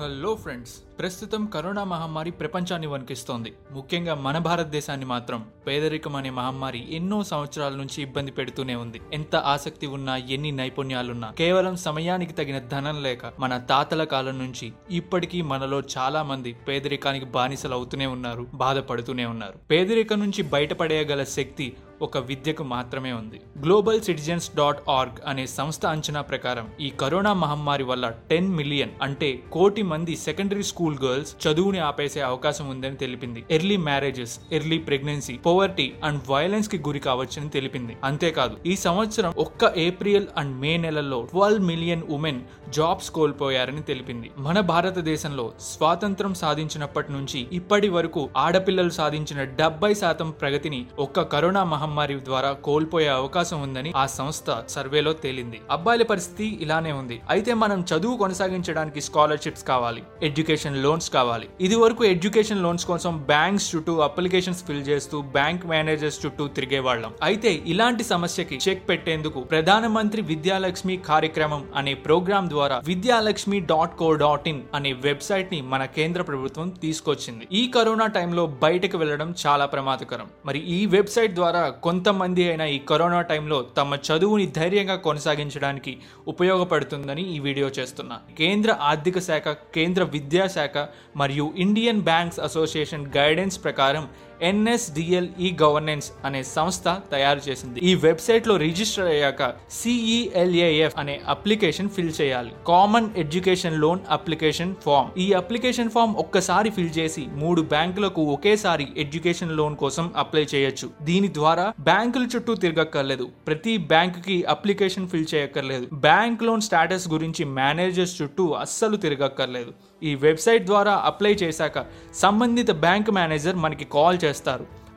Hello friends ప్రస్తుతం corona మహమ్మారి ప్రపంచాన్ని వణికిస్తోంది. ముఖ్యంగా మన భారతదేశాన్ని మాత్రం పేదరికం అనే మహమ్మారి ఎన్నో సంవత్సరాల నుంచి ఇబ్బంది పెడుతూనే ఉంది. ఎంత ఆసక్తి ఉన్నా ఎన్ని నైపుణ్యాలున్నా కేవలం సమయానికి తగిన ధనం లేక మన తాతల కాలం నుంచి ఇప్పటికీ మనలో చాలా మంది పేదరికానికి బానిసలు అవుతూనే ఉన్నారు బాధపడుతూనే ఉన్నారు. పేదరికం నుంచి బయటపడేయగల శక్తి ఒక విద్యకు మాత్రమే ఉంది. గ్లోబల్ సిటిజన్స్ డాట్ ఆర్గ్ అనే సంస్థ అంచనా ప్రకారం ఈ కరోనా మహమ్మారి వల్ల టెన్ మిలియన్ అంటే కోటి మంది సెకండరీ స్కూల్ గర్ల్స్ చదువుని ఆపేసే అవకాశం ఉందని తెలిపింది. Early marriages early pregnancy poverty and వైలెన్స్కి గురి కావచ్చని తెలిపింది. అంతేకాదు ఈ సంవత్సరం ఒక్క ఏప్రిల్ అండ్ మే నెలలో ట్వెల్వ్ మిలియన్ ఉమెన్ జాబ్స్ కోల్పోయారని తెలిపింది. మన భారతదేశంలో స్వాతంత్రం సాధించినప్పటి నుంచి ఇప్పటి వరకు ఆడపిల్లలు సాధించిన డెబ్బై శాతం ప్రగతిని ఒక్క కరోనా మహమ్మారి ద్వారా కోల్పోయే అవకాశం ఉందని ఆ సంస్థ సర్వేలో తేలింది. అబ్బాయిల పరిస్థితి ఇలానే ఉంది. అయితే మనం చదువు కొనసాగించడానికి స్కాలర్షిప్స్ కావాలి ఎడ్యుకేషన్ లోన్స్ కావాలి. ఇది వరకు ఎడ్యుకేషన్ లోన్స్ కోసం బ్యాంక్స్ చుట్టూ అప్లికేషన్స్ ఫిల్ చేస్తూ బ్యాంక్ మేనేజర్స్ చుట్టూ తిరిగేవాళ్ళం. అయితే ఇలాంటి సమస్యకి చెక్ పెట్టేందుకు ప్రధానమంత్రి విద్యాలక్ష్మి కార్యక్రమం అనే ప్రోగ్రాం ద్వారా Vidyalakshmi dot co dot in అనే వెబ్సైట్ని మన కేంద్ర ప్రభుత్వం తీసుకొచ్చింది. ఈ కరోనా టైంలో బయటకు వెళ్ళడం చాలా ప్రమాదకరం. మరి ఈ వెబ్సైట్ ద్వారా కొంతమంది అయినా ఈ కరోనా టైంలో తమ చదువుని ధైర్యంగా కొనసాగించడానికి ఉపయోగపడుతుందని ఈ వీడియో చేస్తున్నా. కేంద్ర ఆర్థిక శాఖ కేంద్ర విద్యాశాఖ మరియు ఇండియన్ బ్యాంక్స్ అసోసియేషన్ గైడెన్స్ ప్రకారం ఎన్ఎస్డిఎల్ ఈ గవర్నెన్స్ అనే సంస్థ తయారు చేసింది. ఈ వెబ్సైట్లో రిజిస్టర్ అయ్యాక సిఈఎల్ఏఎఫ్ అనే అప్లికేషన్ ఫిల్ చేయాలి. Common education loan application form. ఈ అప్లికేషన్ ఫామ్ ఒక్కసారి ఫిల్ చేసి మూడు బ్యాంకులకు ఒకేసారి ఎడ్యుకేషన్ లోన్ కోసం అప్లై చేయొచ్చు. దీని ద్వారా బ్యాంకుల చుట్టూ తిరగక్కర్లేదు. ప్రతి బ్యాంక్కి అప్లికేషన్ ఫిల్ చేయక్కర్లేదు. బ్యాంక్ లోన్ స్టేటస్ గురించి మేనేజర్స్ చుట్టూ అస్సలు తిరగక్కర్లేదు. ఈ వెబ్సైట్ ద్వారా అప్లై చేశాక సంబంధిత బ్యాంక్ మేనేజర్ మనకి కాల్ చేస్తారు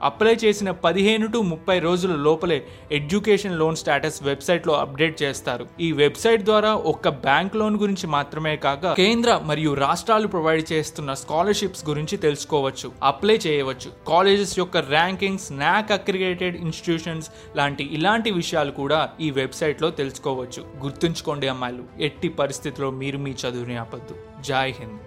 అప్లై చేసిన పదిహేను టు ముప్పై రోజుల లోపలే ఎడ్యుకేషన్ లోన్ స్టేటస్ వెబ్సైట్లో అప్డేట్ చేస్తారు. ఈ వెబ్సైట్ ద్వారా ఒక్క బ్యాంక్ లోన్ గురించి మాత్రమే కాక కేంద్ర మరియు రాష్ట్రాలు ప్రొవైడ్ చేస్తున్న స్కాలర్షిప్స్ గురించి తెలుసుకోవచ్చు అప్లై చేయవచ్చు. కాలేజెస్ యొక్క ర్యాంకింగ్స్ నాక్ అక్రిగేటెడ్ ఇన్స్టిట్యూషన్స్ లాంటి ఇలాంటి విషయాలు కూడా ఈ వెబ్సైట్లో తెలుసుకోవచ్చు. గుర్తుంచుకోండి అమ్మాయిలు ఎట్టి పరిస్థితిలో మీరు మీ చదువుని ఆపద్దు జై హింద్.